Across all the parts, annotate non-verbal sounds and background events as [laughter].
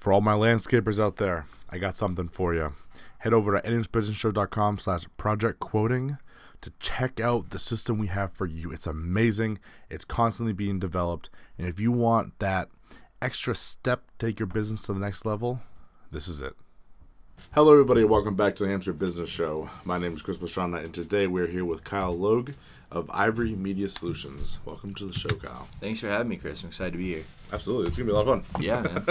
For all my landscapers out there, I got something for you. Head over to nhbusinessshow.com slash project quoting to check out the system we have for you. It's amazing. It's constantly being developed. And if you want that extra step to take your business to the next level, this is it. Hello, everybody, and welcome back to the Hampshire Business Show. My name is Chris Pastrana, and today we're here with Kyle Logue of Ivory Media Solutions. Welcome to the show, Kyle. Thanks for having me, Chris. I'm excited to be here. Absolutely, it's gonna be a lot of fun. Yeah, [laughs] man.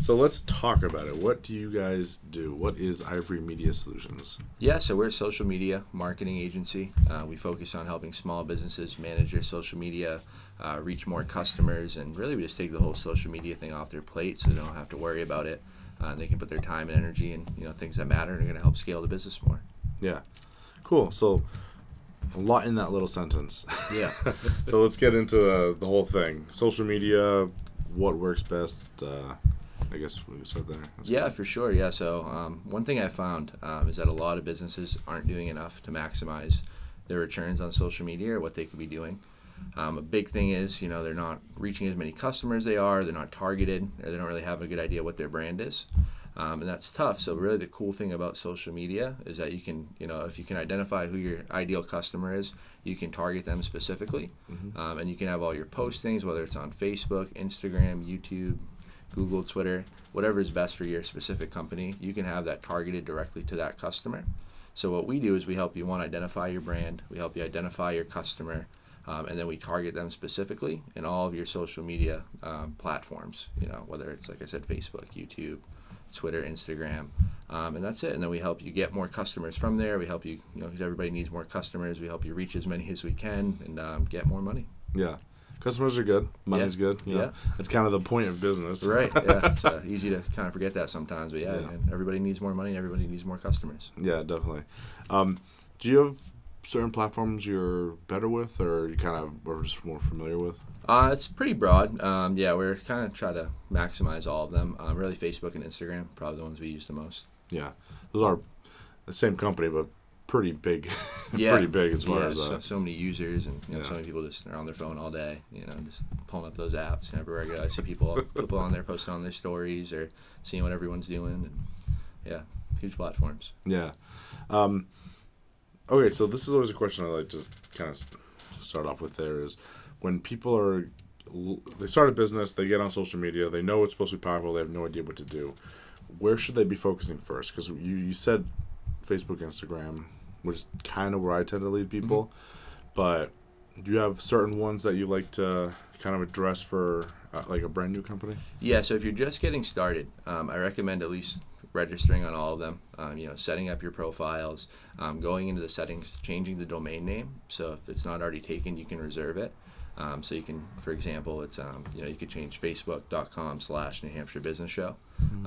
So let's talk about it. What do you guys do? What is Ivory Media Solutions? yeah, so we're a social media marketing agency. Uh, we focus on helping small businesses manage their social media, uh, reach more customers, and really we just take the whole social media thing off their plate so they don't have to worry about it. Uh, they can put their time and energy and you know things that matter and are going to help scale the business more. Yeah, cool. So a lot in that little sentence. Yeah. [laughs] so let's get into uh, the whole thing. Social media, what works best? Uh, I guess we can start there. That's Yeah, for sure. Yeah. So um, one thing I found um, is that a lot of businesses aren't doing enough to maximize their returns on social media or what they could be doing. Um, a big thing is, you know, they're not reaching as many customers they are. They're not targeted, or they don't really have a good idea what their brand is, um, and that's tough. So really, the cool thing about social media is that you can, you know, if you can identify who your ideal customer is, you can target them specifically, um, and you can have all your postings, whether it's on Facebook, Instagram, YouTube, Google, Twitter, whatever is best for your specific company, you can have that targeted directly to that customer. So what we do is we help you one identify your brand, we help you identify your customer, um, and then we target them specifically in all of your social media um, platforms. You know, whether it's like I said, Facebook, YouTube, Twitter, Instagram, um, and that's it. And then we help you get more customers from there. We help you, you know, because everybody needs more customers. We help you reach as many as we can and um, get more money. Yeah. Customers are good. Money's good. You know? Yeah. That's kind of the point of business. Right. [laughs] Yeah. It's uh, easy to kind of forget that sometimes, but yeah, Yeah. everybody needs more money. And everybody needs more customers. yeah, definitely. Um, do you have certain platforms you're better with, or you kind of are just more familiar with? Uh, it's pretty broad. Um, yeah, we're kind of try to maximize all of them. Um, really, Facebook and Instagram probably the ones we use the most. Yeah, those are the same company, but pretty big. [laughs] Yeah. pretty big as far yeah, as uh, so, so many users and you know, yeah. so many people just are on their phone all day. You know, just pulling up those apps. And everywhere I go, I see people [laughs] people on there posting on their stories or seeing what everyone's doing. And yeah, huge platforms. Yeah. Um, okay, so this is always a question I like to kind of start off with. There is when people are they start a business, they get on social media, they know it's supposed to be powerful, they have no idea what to do. Where should they be focusing first? Because you you said Facebook, Instagram, which is kind of where I tend to lead people, but do you have certain ones that you like to kind of address for uh, like a brand new company? Yeah, so if you're just getting started, um, I recommend at least registering on all of them. Um, you know, setting up your profiles, um, going into the settings, changing the domain name. So if it's not already taken, you can reserve it. Um, so you can, for example, it's um, you know you could change facebook.com slash New Hampshire Business Show.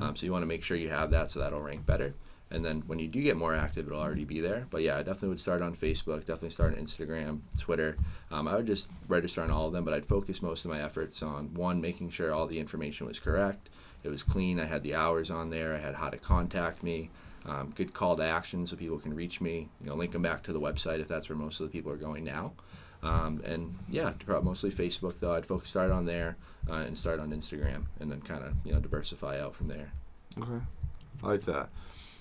Um, so you want to make sure you have that so that'll rank better. And then when you do get more active, it'll already be there. But yeah, I definitely would start on Facebook, definitely start on Instagram, Twitter. Um, I would just register on all of them, but I'd focus most of my efforts on one, making sure all the information was correct. It was clean. I had the hours on there. I had how to contact me. Um, good call to action so people can reach me. You know, link them back to the website if that's where most of the people are going now. Um, and yeah, mostly Facebook though. I'd focus start on there uh, and start on Instagram, and then kind of you know diversify out from there. Okay, I like that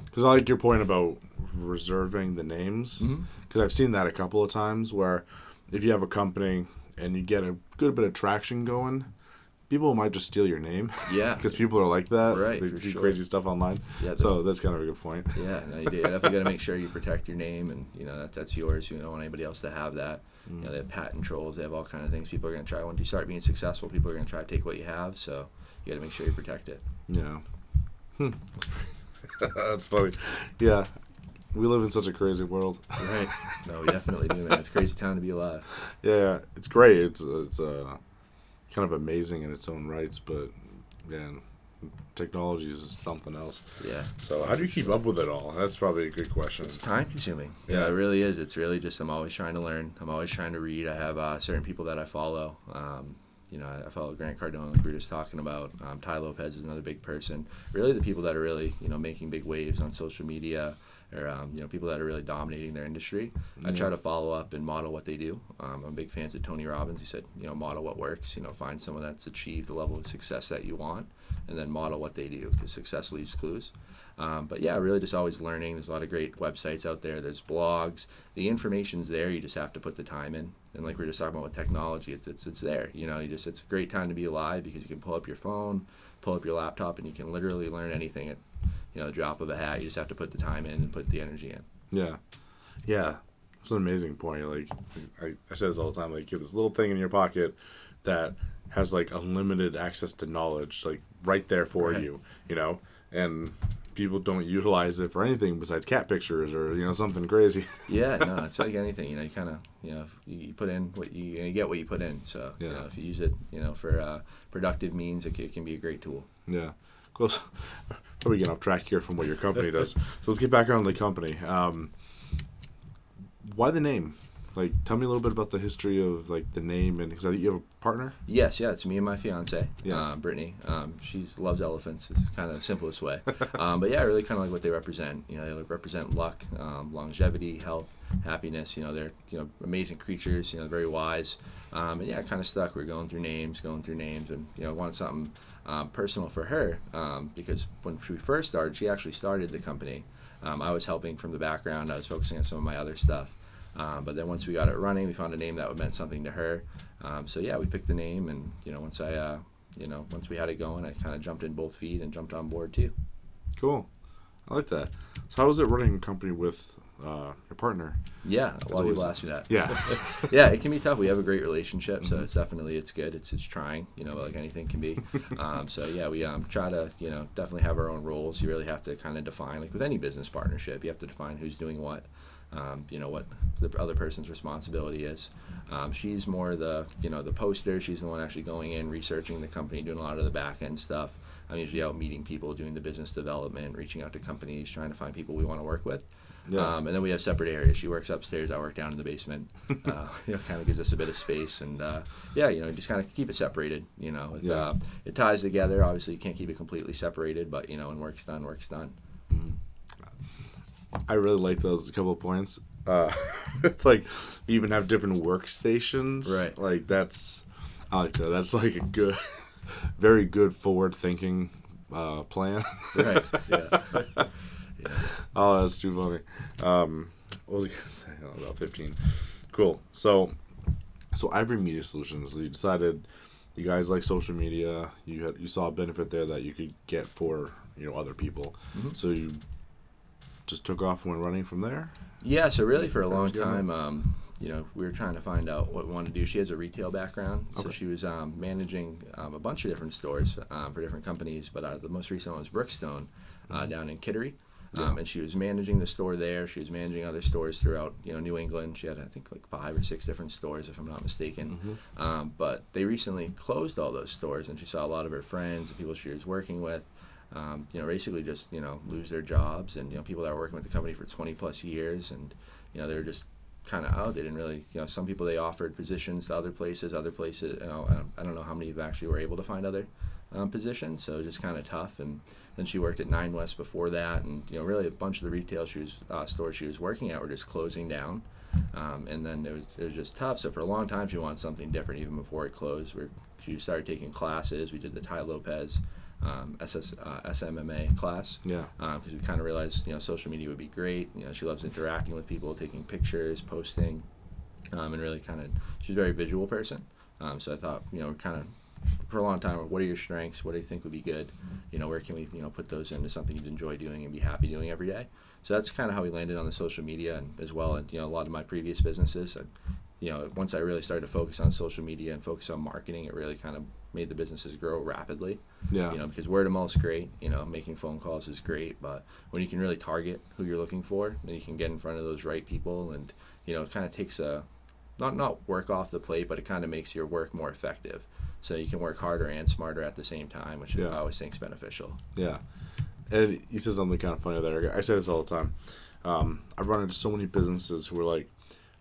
because I like your point about reserving the names because Mhm. I've seen that a couple of times where if you have a company and you get a good bit of traction going, people might just steal your name. Yeah. [laughs] because people are like that. Right, they do sure. crazy stuff online. Yeah, so that's kind of a good point. Yeah, no, you do. You definitely got to make sure you protect your name, and you know that that's yours. You don't want anybody else to have that. You know, they have patent trolls. They have all kind of things. People are going to try. Once you start being successful, people are going to try to take what you have. So you got to make sure you protect it. Yeah. Hmm. [laughs] that's funny. Yeah, we live in such a crazy world. Right. No, we definitely do, man. It's a crazy time to be alive. [laughs] Yeah, it's great. It's it's uh, kind of amazing in its own rights, but man, technology is something else. Yeah. So how do you keep up with it all? That's probably a good question. It's time consuming. Yeah. Yeah. it really is. It's really just I'm always trying to learn. I'm always trying to read. I have uh, certain people that I follow. Um, you know, I, follow Grant Cardone, like we were just talking about. Um, Tai Lopez is another big person. Really, the people that are really you know making big waves on social media or um, you know people that are really dominating their industry. I try to follow up and model what they do. Um, I'm big fans of Tony Robbins. He said, you know, model what works. You know, find someone that's achieved the level of success that you want, and then model what they do because success leaves clues. Um, but yeah, really just always learning. There's a lot of great websites out there. There's blogs. The information's there. You just have to put the time in. And like we are just talking about with technology, it's it's it's there. You know, you just it's a great time to be alive because you can pull up your phone, pull up your laptop, and you can literally learn anything at you know the drop of a hat. You just have to put the time in and put the energy in. Yeah, yeah, it's an amazing point. Like I, I say this all the time. Like you have this little thing in your pocket that has like unlimited access to knowledge, like right there for Right. you. You know, and people don't utilize it for anything besides cat pictures or you know something crazy. [laughs] Yeah, no, it's like anything. You know, you kind of, you know, you you put in what you, you get what you put in. So, you Yeah. know, if you use it, you know, for uh, productive means, it, it can be a great tool. Yeah. of Cool. [laughs] Probably getting off track here from what your company does. [laughs] So let's get back on the company. Um, why the name? Like, tell me a little bit about the history of like the name, and because I think you have a partner. Yes, yeah, it's me and my fiance, Yeah. uh, Brittany. Um, she loves elephants. It's kind of the simplest way. [laughs] um, but yeah, I really kind of like what they represent. You know, they represent luck, um, longevity, health, happiness. You know, they're you know amazing creatures. You know, very wise. Um, and yeah, kind of stuck. We're going through names, going through names, and you know, wanted something um, personal for her um, because when she first started, she actually started the company. Um, I was helping from the background. I was focusing on some of my other stuff. Um, but then once we got it running, we found a name that meant something to her. Um, so yeah, we picked the name, and you know, once I, uh, you know, once we had it going, I kind of jumped in both feet and jumped on board too. Cool. I like that. So how was it running a company with uh, your partner? Yeah, a lot of people ask me that. Yeah. [laughs] yeah, it can be tough. We have a great relationship, so it's definitely it's good. It's it's trying, you know, like anything can be. [laughs] Um, so yeah, we um, try to you know definitely have our own roles. You really have to kind of define, like with any business partnership, you have to define who's doing what. Um, you know what the other person's responsibility is. Um, she's more the you know the poster. She's the one actually going in, researching the company, doing a lot of the back end stuff. I'm usually out meeting people, doing the business development, reaching out to companies, trying to find people we want to work with. Yeah. Um, and then we have separate areas. She works upstairs. I work down in the basement. [laughs] Uh, [laughs] you know, kind of gives us a bit of space, and uh, yeah, you know, just kind of keep it separated. You know, with, Yeah. uh, it ties together. Obviously, you can't keep it completely separated, but you know, when work's done, work's done. I really like those couple of points. Uh, [laughs] it's like we even have different workstations. Right. Like that's I like that. That's like a good, [laughs] very good forward thinking uh, plan. Right. [laughs] Yeah. Oh, that's too funny. Um, what was I gonna say? Oh, about fifteen. Cool. So, so Ivory Media Solutions. You decided you guys like social media. You had you saw a benefit there that you could get for you know other people. So you just took off and went running from there. Yeah, so really for a long time, um, you know, we were trying to find out what we wanted to do. She has a retail background, so Okay. she was um, managing um, a bunch of different stores um, for different companies. But uh, the most recent one was Brookstone uh, down in Kittery. Um, and she was managing the store there. She was managing other stores throughout, you know, New England. She had, I think, like five or six different stores, if I'm not mistaken. Um, but they recently closed all those stores, and she saw a lot of her friends and people she was working with um, you know, basically just you know lose their jobs, and you know people that were working with the company for 20 plus years, and you know they were just kind of out. They didn't really, you know, some people they offered positions to other places, other places. You know, I don't, know how many actually were able to find other um, positions, so just kind of tough. And then she worked at Nine West before that, and you know, really a bunch of the retail she was, uh, stores she was working at were just closing down. Um, and then it was, it was just tough. So for a long time, she wanted something different, even before it closed. Where she started taking classes. We did the Tai Lopez um, SS, uh, SMMA class Yeah. because we kind of realized you know social media would be great. You know, she loves interacting with people, taking pictures, posting, um, and really kind of she's a very visual person. Um, so I thought you know kind of for a long time, what are your strengths? What do you think would be good? You know, where can we you know put those into something you'd enjoy doing and be happy doing every day? So that's kind of how we landed on the social media and as well. And you know, a lot of my previous businesses. I, you know, once I really started to focus on social media and focus on marketing, it really kind of made the businesses grow rapidly Yeah. you know because word of mouth is great you know making phone calls is great but when you can really target who you're looking for then you can get in front of those right people and you know it kind of takes a not not work off the plate but it kind of makes your work more effective so you can work harder and smarter at the same time which Yeah. i always think is beneficial Yeah. And you said something kind of funny there. I say this all the time. Um, I've run into so many businesses who are like,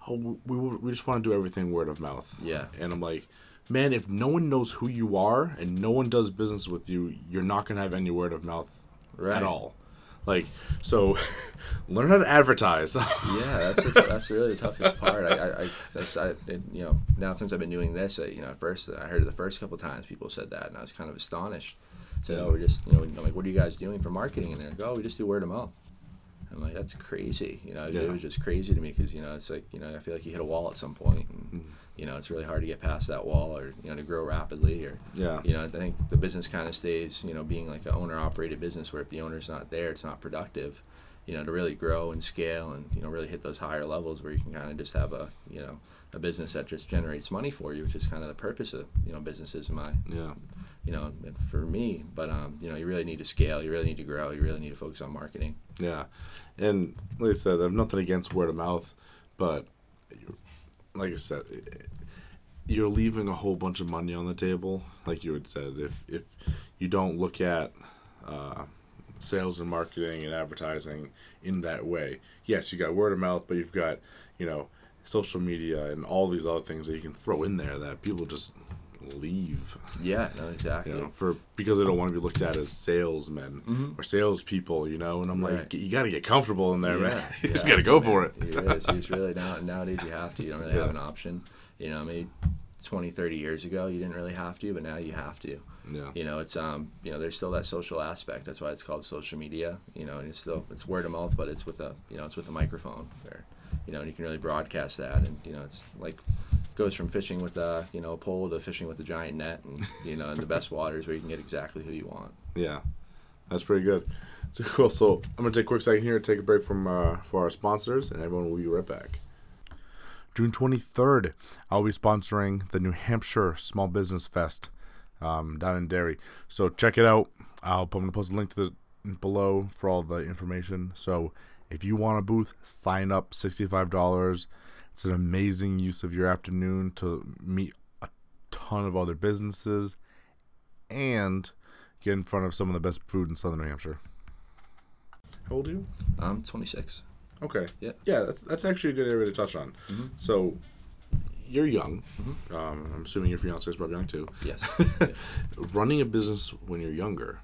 "Oh, we, we, we just want to do everything word of mouth." Yeah. And I'm like, man, if no one knows who you are and no one does business with you, you're not gonna have any word of mouth Right. at all. Like, so [laughs] learn how to advertise. [laughs] yeah, that's that's really the toughest part. I, I, I, I it, you know, now since I've been doing this, I, you know, at first I heard it the first couple times people said that, and I was kind of astonished. Said, "Oh, we're just, you know, I'm like, what are you guys doing for marketing?" And they're like, "Oh, we just do word of mouth." I'm like, that's crazy. You know, Yeah. it was just crazy to me because you know, it's like, you know, I feel like you hit a wall at some point, and Mm. you know, it's really hard to get past that wall, or you know, to grow rapidly, or yeah. you know, I think the business kind of stays, you know, being like an owner operated business where if the owner's not there, it's not productive. You know, to really grow and scale and you know really hit those higher levels where you can kind of just have a you know a business that just generates money for you, which is kind of the purpose of you know businesses in my Yeah. You know for me. But um, you know, you really need to scale. You really need to grow. You really need to focus on marketing. Yeah, and like I said, I have nothing against word of mouth, but like I said, you're leaving a whole bunch of money on the table. Like you had said, if if you don't look at uh, sales and marketing and advertising in that way, yes, you got word of mouth, but you've got you know social media and all these other things that you can throw in there that people just leave Yeah, no, exactly. you know, for because they don't want to be looked at as salesmen Mhm. or salespeople, you know. And I'm like, you got to get comfortable in there, man. [laughs] Yeah, you you just have got to go man. for it. It is. It's really [laughs] now nowadays you have to. You don't really have an option. You know, maybe 20, 30 years ago you didn't really have to, but now you have to. Yeah, You know, it's um, you know, there's still that social aspect. That's why it's called social media. You know, and it's still it's word of mouth, but it's with a you know it's with a microphone there. You know, and you can really broadcast that, and you know, it's like goes from fishing with a you know a pole to fishing with a giant net, and you know, in the best waters where you can get exactly who you want. yeah, that's pretty good. So cool. So I'm gonna take a quick second here, take a break from uh, for our sponsors, and everyone will be right back. June 23rd, I'll be sponsoring the New Hampshire Small Business Fest um, down in Derry. So check it out. I'll, I'm going to post a link to the below for all the information. So if you want a booth, sign up. $65. It's an amazing use of your afternoon to meet a ton of other businesses and get in front of some of the best food in southern New Hampshire. How old are you? I'm 26. Okay. Yeah. Yeah, that's, that's actually a good area to touch on. Mhm. So, you're young. Mhm. Um, I'm assuming your fiance is probably young too. Yes. [laughs] Running a business when you're younger,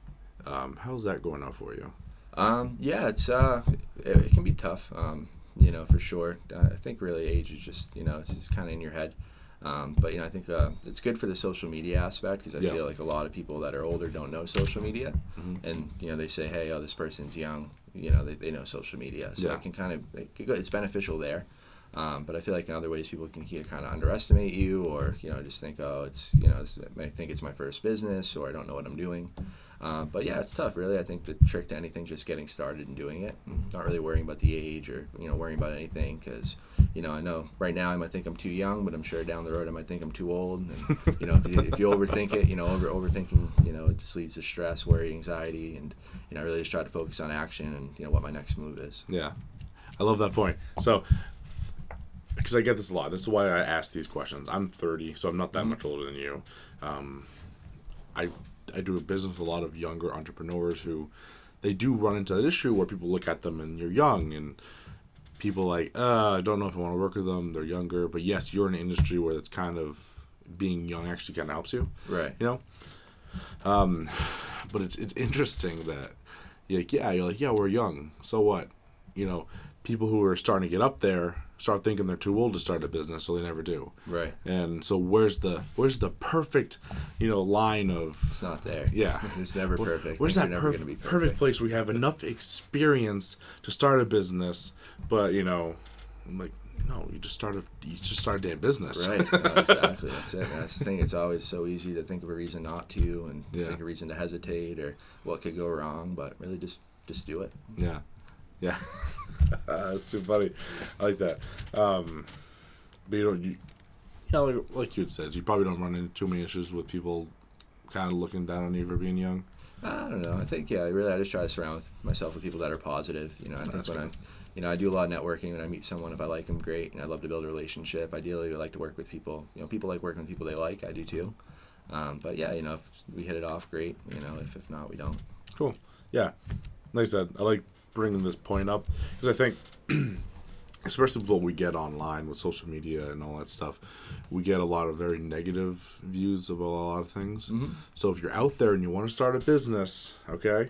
um, how's that going out for you? Um, yeah, it's uh, it, it can be tough. Um, you know, for sure. Uh, I think really age is just you know it's just kind of in your head. Um, but you know, I think uh, it's good for the social media aspect because I Yeah. feel like a lot of people that are older don't know social media, Mhm. and you know they say, hey, oh, this person's young. You know, they, they know social media, so Yeah. it can kind of it can go, it's beneficial there. Um, but I feel like in other ways people can kind of underestimate you, or you know, just think, oh, it's you know, it's, I think it's my first business, or I don't know what I'm doing. Um, but yeah, it's tough. Really, I think the trick to anything is just getting started and doing it. Not really worrying about the age or you know worrying about anything because you know I know right now I might think I'm too young, but I'm sure down the road I might think I'm too old. And you know if you, if you overthink it, you know over overthinking, you know it just leads to stress, worry, anxiety, and you know I really just try to focus on action and you know what my next move is. Yeah, I love that point. So, because I get this a lot, this is why I ask these questions. I'm 30, so I'm not that much older than you. Um, I I do a business with a lot of younger entrepreneurs who they do run into that issue where people look at them and you're young and people like uh, I don't know if I want to work with them. They're younger, but yes, you're in an industry where it's kind of being young actually kind of helps you Right. you know um but it's it's interesting that you're like yeah you're like yeah we're young so what you know people who are starting to get up there start thinking they're too old to start a business so they never do Right. and so where's the where's the perfect you know line of It's not there. Yeah. [laughs] it's never perfect. Where's that never perf- gonna be perfect. place where you have enough experience to start a business, but you know, I'm like, no, you just start a you just start a damn business. Right. [laughs] No, exactly. That's it. That's the thing. It's always so easy to think of a reason not to, and Yeah. think of a reason to hesitate, or what could go wrong. But really, just just do it. Yeah, yeah. [laughs] [laughs] That's too funny. I like that. Um, but you don't, you, you know, like, like you had said, you probably don't run into too many issues with people kind of looking down on you for being young. I don't know. I think yeah. Really, I just try to surround myself with people that are positive. You know, I think That's when good. I, you know, I do a lot of networking. When I meet someone, if I like them, great, and I love to build a relationship. Ideally, I like to work with people. You know, people like working with people they like. I do too. Um, but yeah, you know, if we hit it off, great. You know, if if not, we don't. Cool. Yeah. Like I said, I like bringing this point up because I think, [clears throat] especially with what we get online with social media and all that stuff, we get a lot of very negative views of a lot of things. Mhm. So if you're out there and you want to start a business, okay,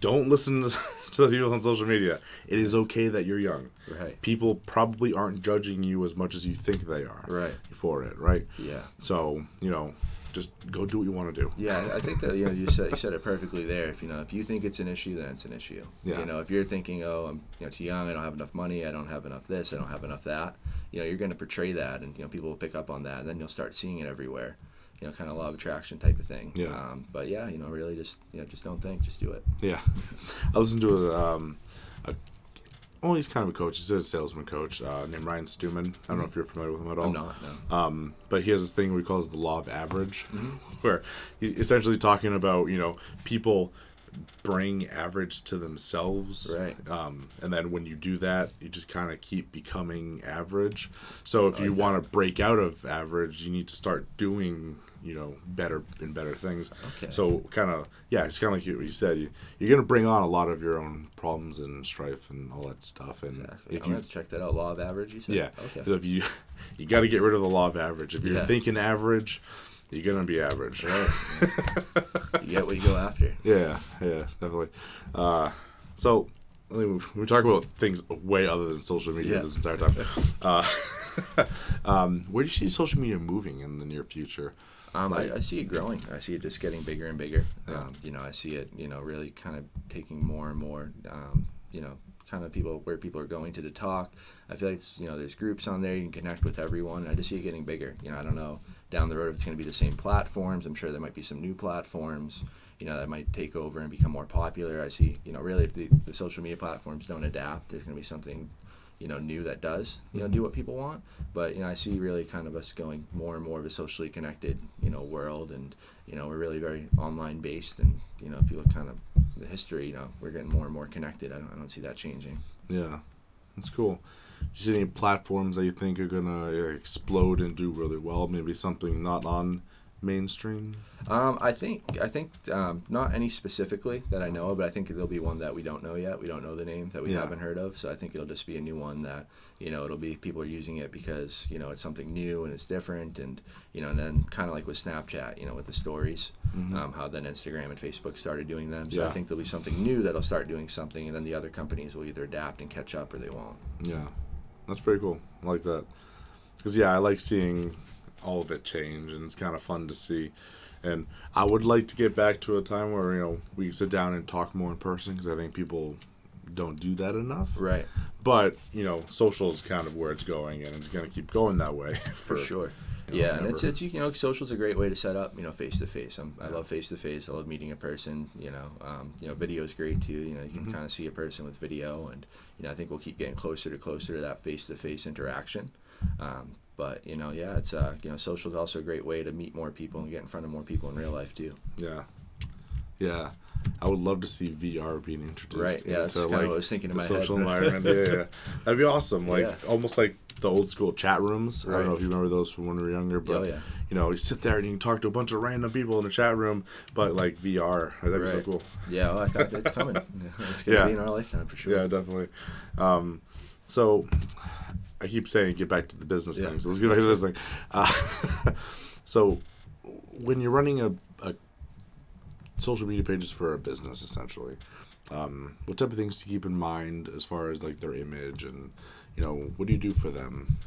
don't listen [laughs] to, the people on social media. It is okay that you're young. Right. People probably aren't judging you as much as you think they are. Right. For it, right? Yeah. So you know, just go do what you want to do. Yeah, I think that you know you said you said it perfectly there. If you know if you think it's an issue, then it's an issue. Yeah. You know, if you're thinking, oh, I'm you know too young, I don't have enough money, I don't have enough this, I don't have enough that. You know, you're going to portray that, and you know people will pick up on that, and then you'll start seeing it everywhere. You know, kind of law of attraction type of thing. Yeah. Um, but yeah, you know, really just you know just don't think, just do it. Yeah, [laughs] I listened to a, um, a well, he's kind of a coach. He's a salesman coach uh, named Ryan Stewman. I don't know if you're familiar with him at all. I'm not. No. Um, but he has this thing we call the law of average, Mm-hmm. [laughs] where he's essentially talking about you know people bring average to themselves, Right. Um, and then when you do that, you just kind of keep becoming average. So if you like that. want to break out of average, you need to start doing you know better and better things. Okay. So kind of yeah, it's kind of like you, you said. You, you're gonna bring on a lot of your own problems and strife and all that stuff. And Exactly. if I'm you have to check that out. Law of average. You said. yeah. Okay. So if you [laughs] you got to get rid of the law of average. If you're Yeah. thinking average, you're gonna be average. Right. you get what you go after. [laughs] Yeah, yeah, definitely. Uh, so I mean, we talk about things way other than social media Yeah. this entire time. Uh, [laughs] um, where do you see social media moving in the near future? Um, I, I see it growing. I see it just getting bigger and bigger. Yeah. Um, you know, I see it, you know, really kind of taking more and more, um, you know, kind of people where people are going to to talk. I feel like it's, you know, there's groups on there you can connect with everyone. I just see it getting bigger. You know, I don't know down the road if it's going to be the same platforms. I'm sure there might be some new platforms, you know, that might take over and become more popular. I see, you know, really if the, the social media platforms don't adapt, there's going to be something you know new that does you know do what people want. But you know i see really kind of us going more and more of a socially connected you know world and you know we're really very online based and you know if you look kind of the history you know we're getting more and more connected. I don't, I don't see that changing. Yeah, that's cool. See any platforms that you think are gonna uh, explode and do really well? Maybe something not on mainstream. um, i think i think um, not any specifically that i know of but i think there'll be one that we don't know yet we don't know the name that we Yeah. haven't heard of so i think it'll just be a new one that you know it'll be people are using it because you know it's something new and it's different and you know and then kind of like with snapchat you know with the stories um, how then instagram and facebook started doing them so Yeah. i think there'll be something new that'll start doing something and then the other companies will either adapt and catch up or they won't Yeah, that's pretty cool. I like that. Because yeah, I like seeing all of it change, and it's kind of fun to see. And I would like to get back to a time where you know we sit down and talk more in person, because I think people don't do that enough. right But you know, social is kind of where it's going, and it's going to keep going that way [laughs] for sure. you know, yeah, and it's it's you know social's is a great way to set up you know face to face. I love face to face. I love meeting a person. You know, um, you know, video is great too. You know, you can Mm-hmm. kind of see a person with video, and you know, I think we'll keep getting closer to closer to that face to face interaction. Um, but you know, yeah, it's uh, you know, social is also a great way to meet more people and get in front of more people in real life too. Yeah, yeah. I would love to see VR being introduced. Right, yeah, that's into, what I was thinking in my head. social environment. yeah, yeah, [laughs] that'd be awesome. Like Yeah. almost like the old school chat rooms. I don't know if you remember those from when we were younger, but Oh, yeah. you know, you sit there and you can talk to a bunch of random people in a chat room, but like VR. That'd be so cool. Yeah, well, I thought it's coming. [laughs] it's gonna Yeah. be in our lifetime for sure. Yeah, definitely. Um, so I keep saying get back to the business Yeah. thing. So let's get back to this thing. Uh, [laughs] so when you're running a, a social media pages for a business, essentially, um, what type of things to keep in mind as far as like their image and you know what do you do for them?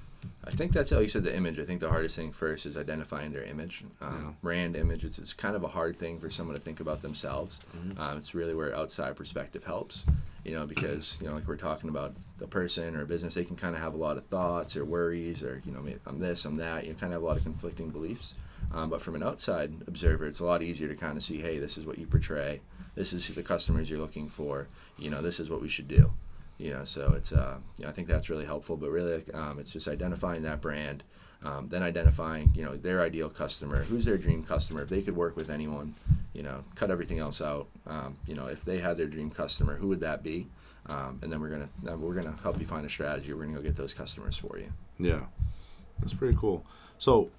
I think that's how you said the image. I think the hardest thing first is identifying their image. Um, Yeah. Brand image, it's, it's kind of a hard thing for someone to think about themselves. Mm-hmm. Um, it's really where outside perspective helps, you know, because, you know, like we're talking about the person or a business, they can kind of have a lot of thoughts or worries or, you know, I'm this, I'm that. You kind of have a lot of conflicting beliefs. Um, but from an outside observer, it's a lot easier to kind of see, hey, this is what you portray. This is the customers you're looking for. You know, this is what we should do you know so it's uh you know, i think that's really helpful but really um, it's just identifying that brand um, then identifying you know their ideal customer who's their dream customer if they could work with anyone you know cut everything else out um, you know if they had their dream customer who would that be? Um, and then we're gonna we're gonna help you find a strategy we're gonna go get those customers for you. Yeah, that's pretty cool. So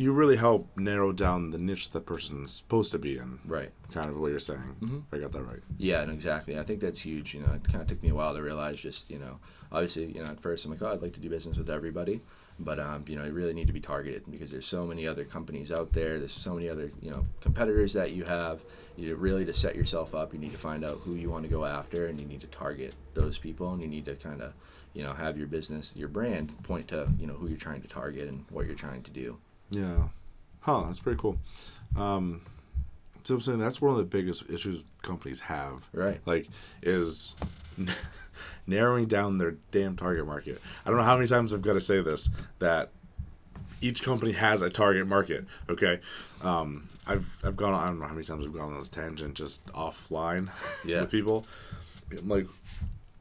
you really help narrow down the niche that person's supposed to be in. right Kind of what you're saying. Mhm. I got that right. Yeah, and exactly. I think that's huge. You know, it kind of took me a while to realize just, you know, obviously, you know, at first I'm like, oh, I'd like to do business with everybody. but um, you know you really need to be targeted because there's so many other companies out there there's so many other you know competitors that you have you need really to set yourself up you need to find out who you want to go after and you need to target those people and you need to kind of you know have your business your brand point to you know who you're trying to target and what you're trying to do Yeah. Huh, that's pretty cool. Um, so I'm saying that's one of the biggest issues companies have. Right. Like, is [laughs] narrowing down their damn target market. I don't know how many times I've got to say this that each company has a target market. Okay. Um, I've I've gone. I don't know how many times I've gone on this tangent just offline Yeah. [laughs] with people. I'm like,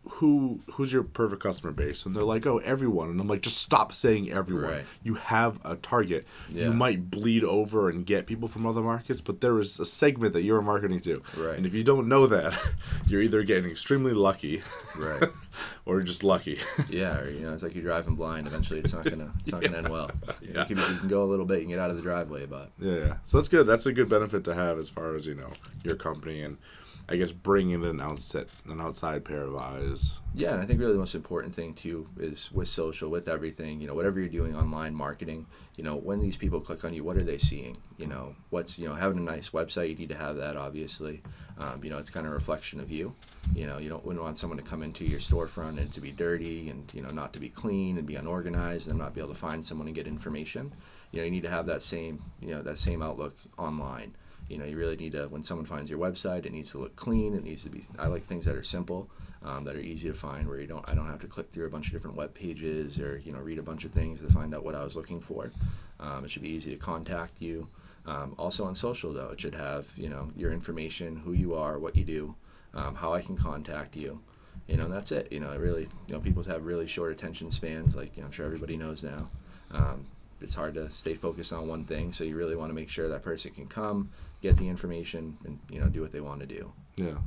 who who's your perfect customer base? And they're like, oh, everyone. And I'm like, just stop saying everyone. Right. You have a target. Yeah. You might bleed over and get people from other markets, but there is a segment that you're marketing to. Right. And if you don't know that, [laughs] you're either getting extremely lucky, Right. [laughs] or just lucky. [laughs] yeah, or, you know, it's like you're driving blind. Eventually, it's not gonna it's not gonna end well. Yeah. You, can, you can go a little bit, and get out of the driveway, but yeah, yeah. So that's good. That's a good benefit to have as far as you know your company and I guess bringing in an outset an outside pair of eyes. Yeah, and I think really the most important thing too is with social, with everything, you know, whatever you're doing online marketing, you know, when these people click on you, what are they seeing? You know, what's you know having a nice website, you need to have that obviously. Um, you know, it's kind of a reflection of you. You know, you don't wouldn't want someone to come into your storefront and to be dirty and you know not to be clean and be unorganized and not be able to find someone and get information. You know, you need to have that same you know that same outlook online you know you really need to when someone finds your website it needs to look clean it needs to be i like things that are simple um, that are easy to find where you don't i don't have to click through a bunch of different web pages or you know read a bunch of things to find out what i was looking for. Um, it should be easy to contact you. Um, also on social though it should have you know your information who you are what you do um, how i can contact you. You know and that's it. You know it really you know people have really short attention spans like you know, i'm sure everybody knows now. Um, it's hard to stay focused on one thing so you really want to make sure that person can come get the information and you know do what they want to do Yeah.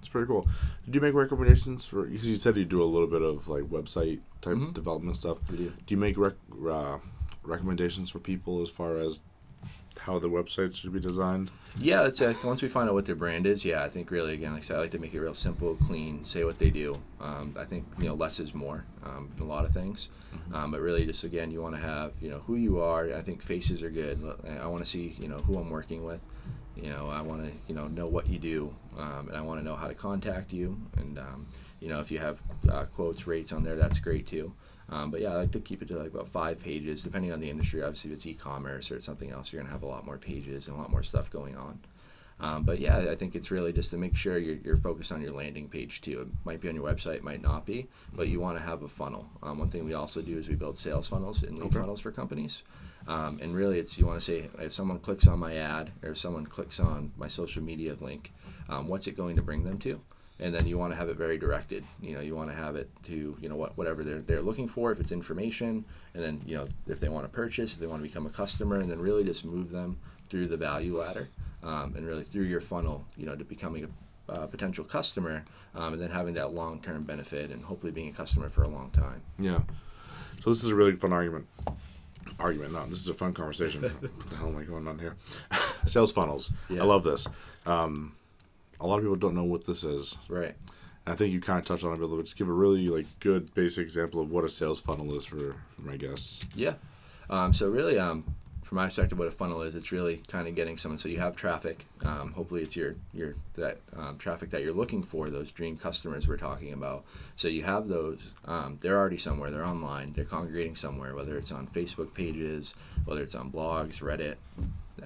It's pretty cool. Did you make recommendations for? Because you said you do a little bit of like website type Mhm. development stuff. We do. Do you make rec- uh, recommendations for people as far as how the websites should be designed? yeah that's it once we find out what their brand is yeah i think really again like i said i like to make it real simple clean say what they do. Um, i think you know less is more um, in a lot of things. Um, but really just again you want to have you know who you are. I think faces are good. I want to see you know who i'm working with. You know i want to you know know what you do um, and i want to know how to contact you. And um, you know if you have uh, quotes rates on there that's great too um, but yeah i like to keep it to like about five pages depending on the industry obviously if it's e-commerce or it's something else you're going to have a lot more pages and a lot more stuff going on um, but yeah, I think it's really just to make sure you're, you're focused on your landing page too. It might be on your website, it might not be, but you want to have a funnel. Um, one thing we also do is we build sales funnels and lead Okay. funnels for companies. Um, and really, it's you want to say if someone clicks on my ad or if someone clicks on my social media link, um, what's it going to bring them to? And then you want to have it very directed. You know, you want to have it to you know what whatever they're they're looking for. If it's information, and then you know if they want to purchase, if they want to become a customer, and then really just move them through the value ladder um, and really through your funnel, you know, to becoming a uh, potential customer, um, and then having that long-term benefit, and hopefully being a customer for a long time. Yeah. So this is a really fun argument. Argument, no, this is a fun conversation. [laughs] what the hell am I going on here? [laughs] Sales funnels. Yeah. I love this. Um, a lot of people don't know what this is. Right. I think you kind of touched on it a little bit. Just give a really like good basic example of what a sales funnel is for, for my guests. Yeah. Um, so really, um, from my perspective, what a funnel is, it's really kind of getting someone. So you have traffic. Um, hopefully, it's your your that um, traffic that you're looking for. Those dream customers we're talking about. So you have those. Um, they're already somewhere. They're online. They're congregating somewhere. Whether it's on Facebook pages, whether it's on blogs, Reddit,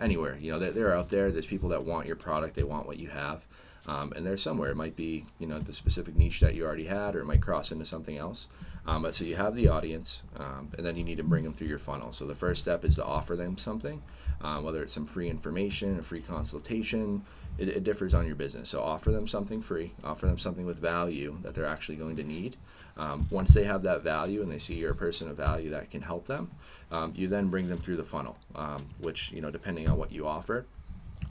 anywhere. You know, they're, they're out there. There's people that want your product. They want what you have. Um, and they're somewhere. It might be, you know, the specific niche that you already had, or it might cross into something else. Um, but so you have the audience, um, and then you need to bring them through your funnel. So the first step is to offer them something, um, whether it's some free information, a free consultation. It, it differs on your business. So offer them something free, offer them something with value that they're actually going to need. Um, once they have that value and they see you're a person of value that can help them, um, you then bring them through the funnel, um, which you know depending on what you offer.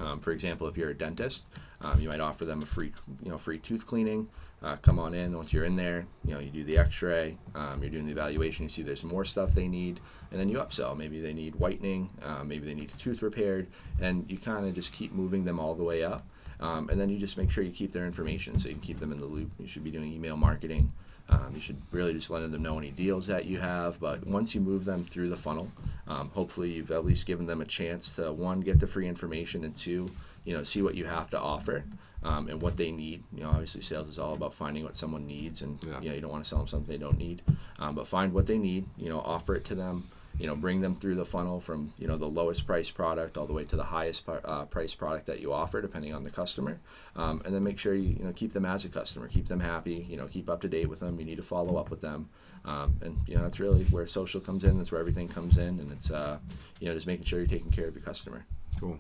Um, for example, if you're a dentist, um, you might offer them a free, you know, free tooth cleaning. Uh, come on in. Once you're in there, you know, you do the X-ray. Um, you're doing the evaluation. You see there's more stuff they need, and then you upsell. Maybe they need whitening. Uh, maybe they need a tooth repaired, and you kind of just keep moving them all the way up. Um, and then you just make sure you keep their information so you can keep them in the loop. You should be doing email marketing. Um, you should really just letting them know any deals that you have. But once you move them through the funnel, um, hopefully you've at least given them a chance to one get the free information and two, you know, see what you have to offer um, and what they need. You know, obviously sales is all about finding what someone needs, and Yeah. you know you don't want to sell them something they don't need. Um, but find what they need. You know, offer it to them. You know, bring them through the funnel from you know the lowest price product all the way to the highest uh, price product that you offer, depending on the customer. Um, and then make sure you you know keep them as a customer, keep them happy. You know, keep up to date with them. You need to follow up with them. Um, and you know that's really where social comes in. That's where everything comes in, and it's uh, you know just making sure you're taking care of your customer. Cool.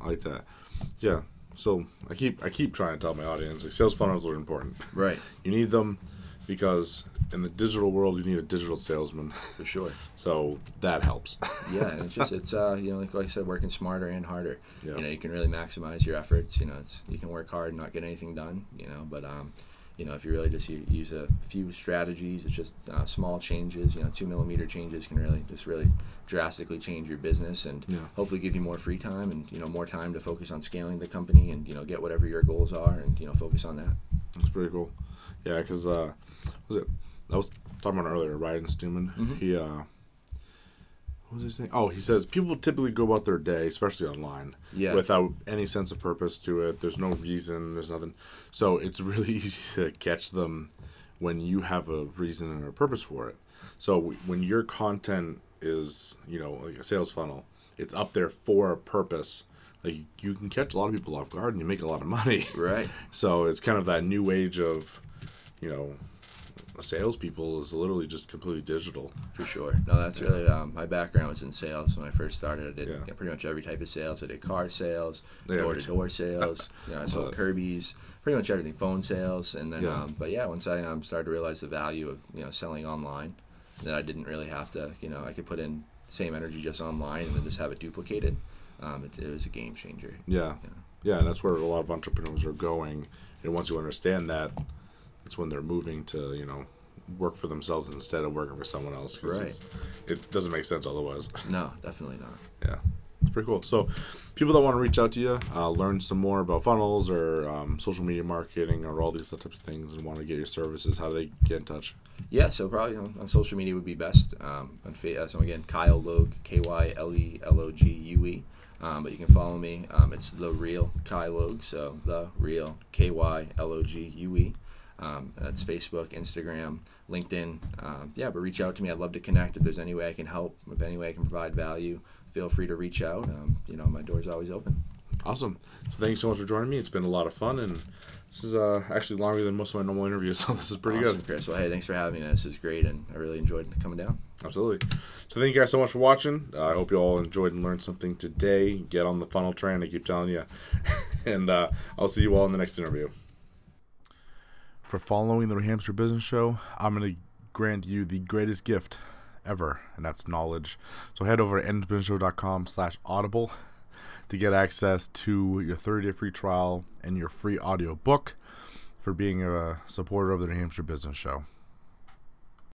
I like that. Yeah. So I keep I keep trying to tell my audience like sales funnels are important. Right. [laughs] You need them because in the digital world you need a digital salesman. For sure. So that helps. yeah, and it's just it's uh you know like, I said, working smarter and harder. Yeah. You know, you can really maximize your efforts. You know, it's you can work hard and not get anything done. You know, but um, you know if you really just use a few strategies, it's just uh, small changes. You know, two millimeter changes can really just really drastically change your business and Yeah. hopefully give you more free time and you know more time to focus on scaling the company and you know get whatever your goals are and you know focus on that. That's pretty cool. Yeah, because uh, was it? I was talking about earlier. Ryan Stewman. Mhm. He uh, what was he saying? Oh, he says people typically go about their day, especially online, Yeah. without any sense of purpose to it. There's no reason. There's nothing. So it's really [laughs] easy to catch them when you have a reason and a purpose for it. So w- when your content is, you know, like a sales funnel, it's up there for a purpose. Like you can catch a lot of people off guard and you make a lot of money. Right. [laughs] So it's kind of that new age of, you know, salespeople is literally just completely digital. For sure. No, that's really um, my background was in sales. When I first started, I did Yeah. you know, pretty much every type of sales. I did car sales, door to door sales. You know, I sold Kirby's, pretty much everything. Phone sales, and then Yeah. um, but yeah, once I um, started to realize the value of you know selling online, that I didn't really have to. You know, I could put in the same energy just online and then just have it duplicated. Um, it, it was a game changer. Yeah. Yeah. Yeah, and that's where a lot of entrepreneurs are going. And once you understand that, it's when they're moving to, you know, work for themselves instead of working for someone else. Right. It doesn't make sense otherwise. [laughs] No, definitely not. yeah. It's pretty cool. So, people that want to reach out to you, uh, learn some more about funnels or um, social media marketing or all these types of things and want to get your services, how do they get in touch? Yeah, so probably on, on social media would be best. Um, on fa- uh, so again, Kyle Logue, K Y L E L O G U E. Um, but you can follow me. Um, it's the real Kyle Logue, so the real K Y L O G U E. Um, that's Facebook, Instagram, LinkedIn. Um, yeah, but reach out to me. I'd love to connect. If there's any way I can help, if any way I can provide value, feel free to reach out. Um, you know, my door's always open. Awesome. So thank you so much for joining me. It's been a lot of fun, and this is uh, actually longer than most of my normal interviews, [laughs] so this is pretty awesome, good. Chris. Well, hey, thanks for having me. This is great, and I really enjoyed coming down. Absolutely. So thank you guys so much for watching. Uh, I hope you all enjoyed and learned something today. Get on the funnel train. I keep telling you. [laughs] and uh, I'll see you all in the next interview. For following the New Hampshire Business Show, I'm going to grant you the greatest gift ever, and that's knowledge. So head over to slash audible to get access to your 30-day free trial and your free audio book for being a supporter of the New Hampshire Business Show.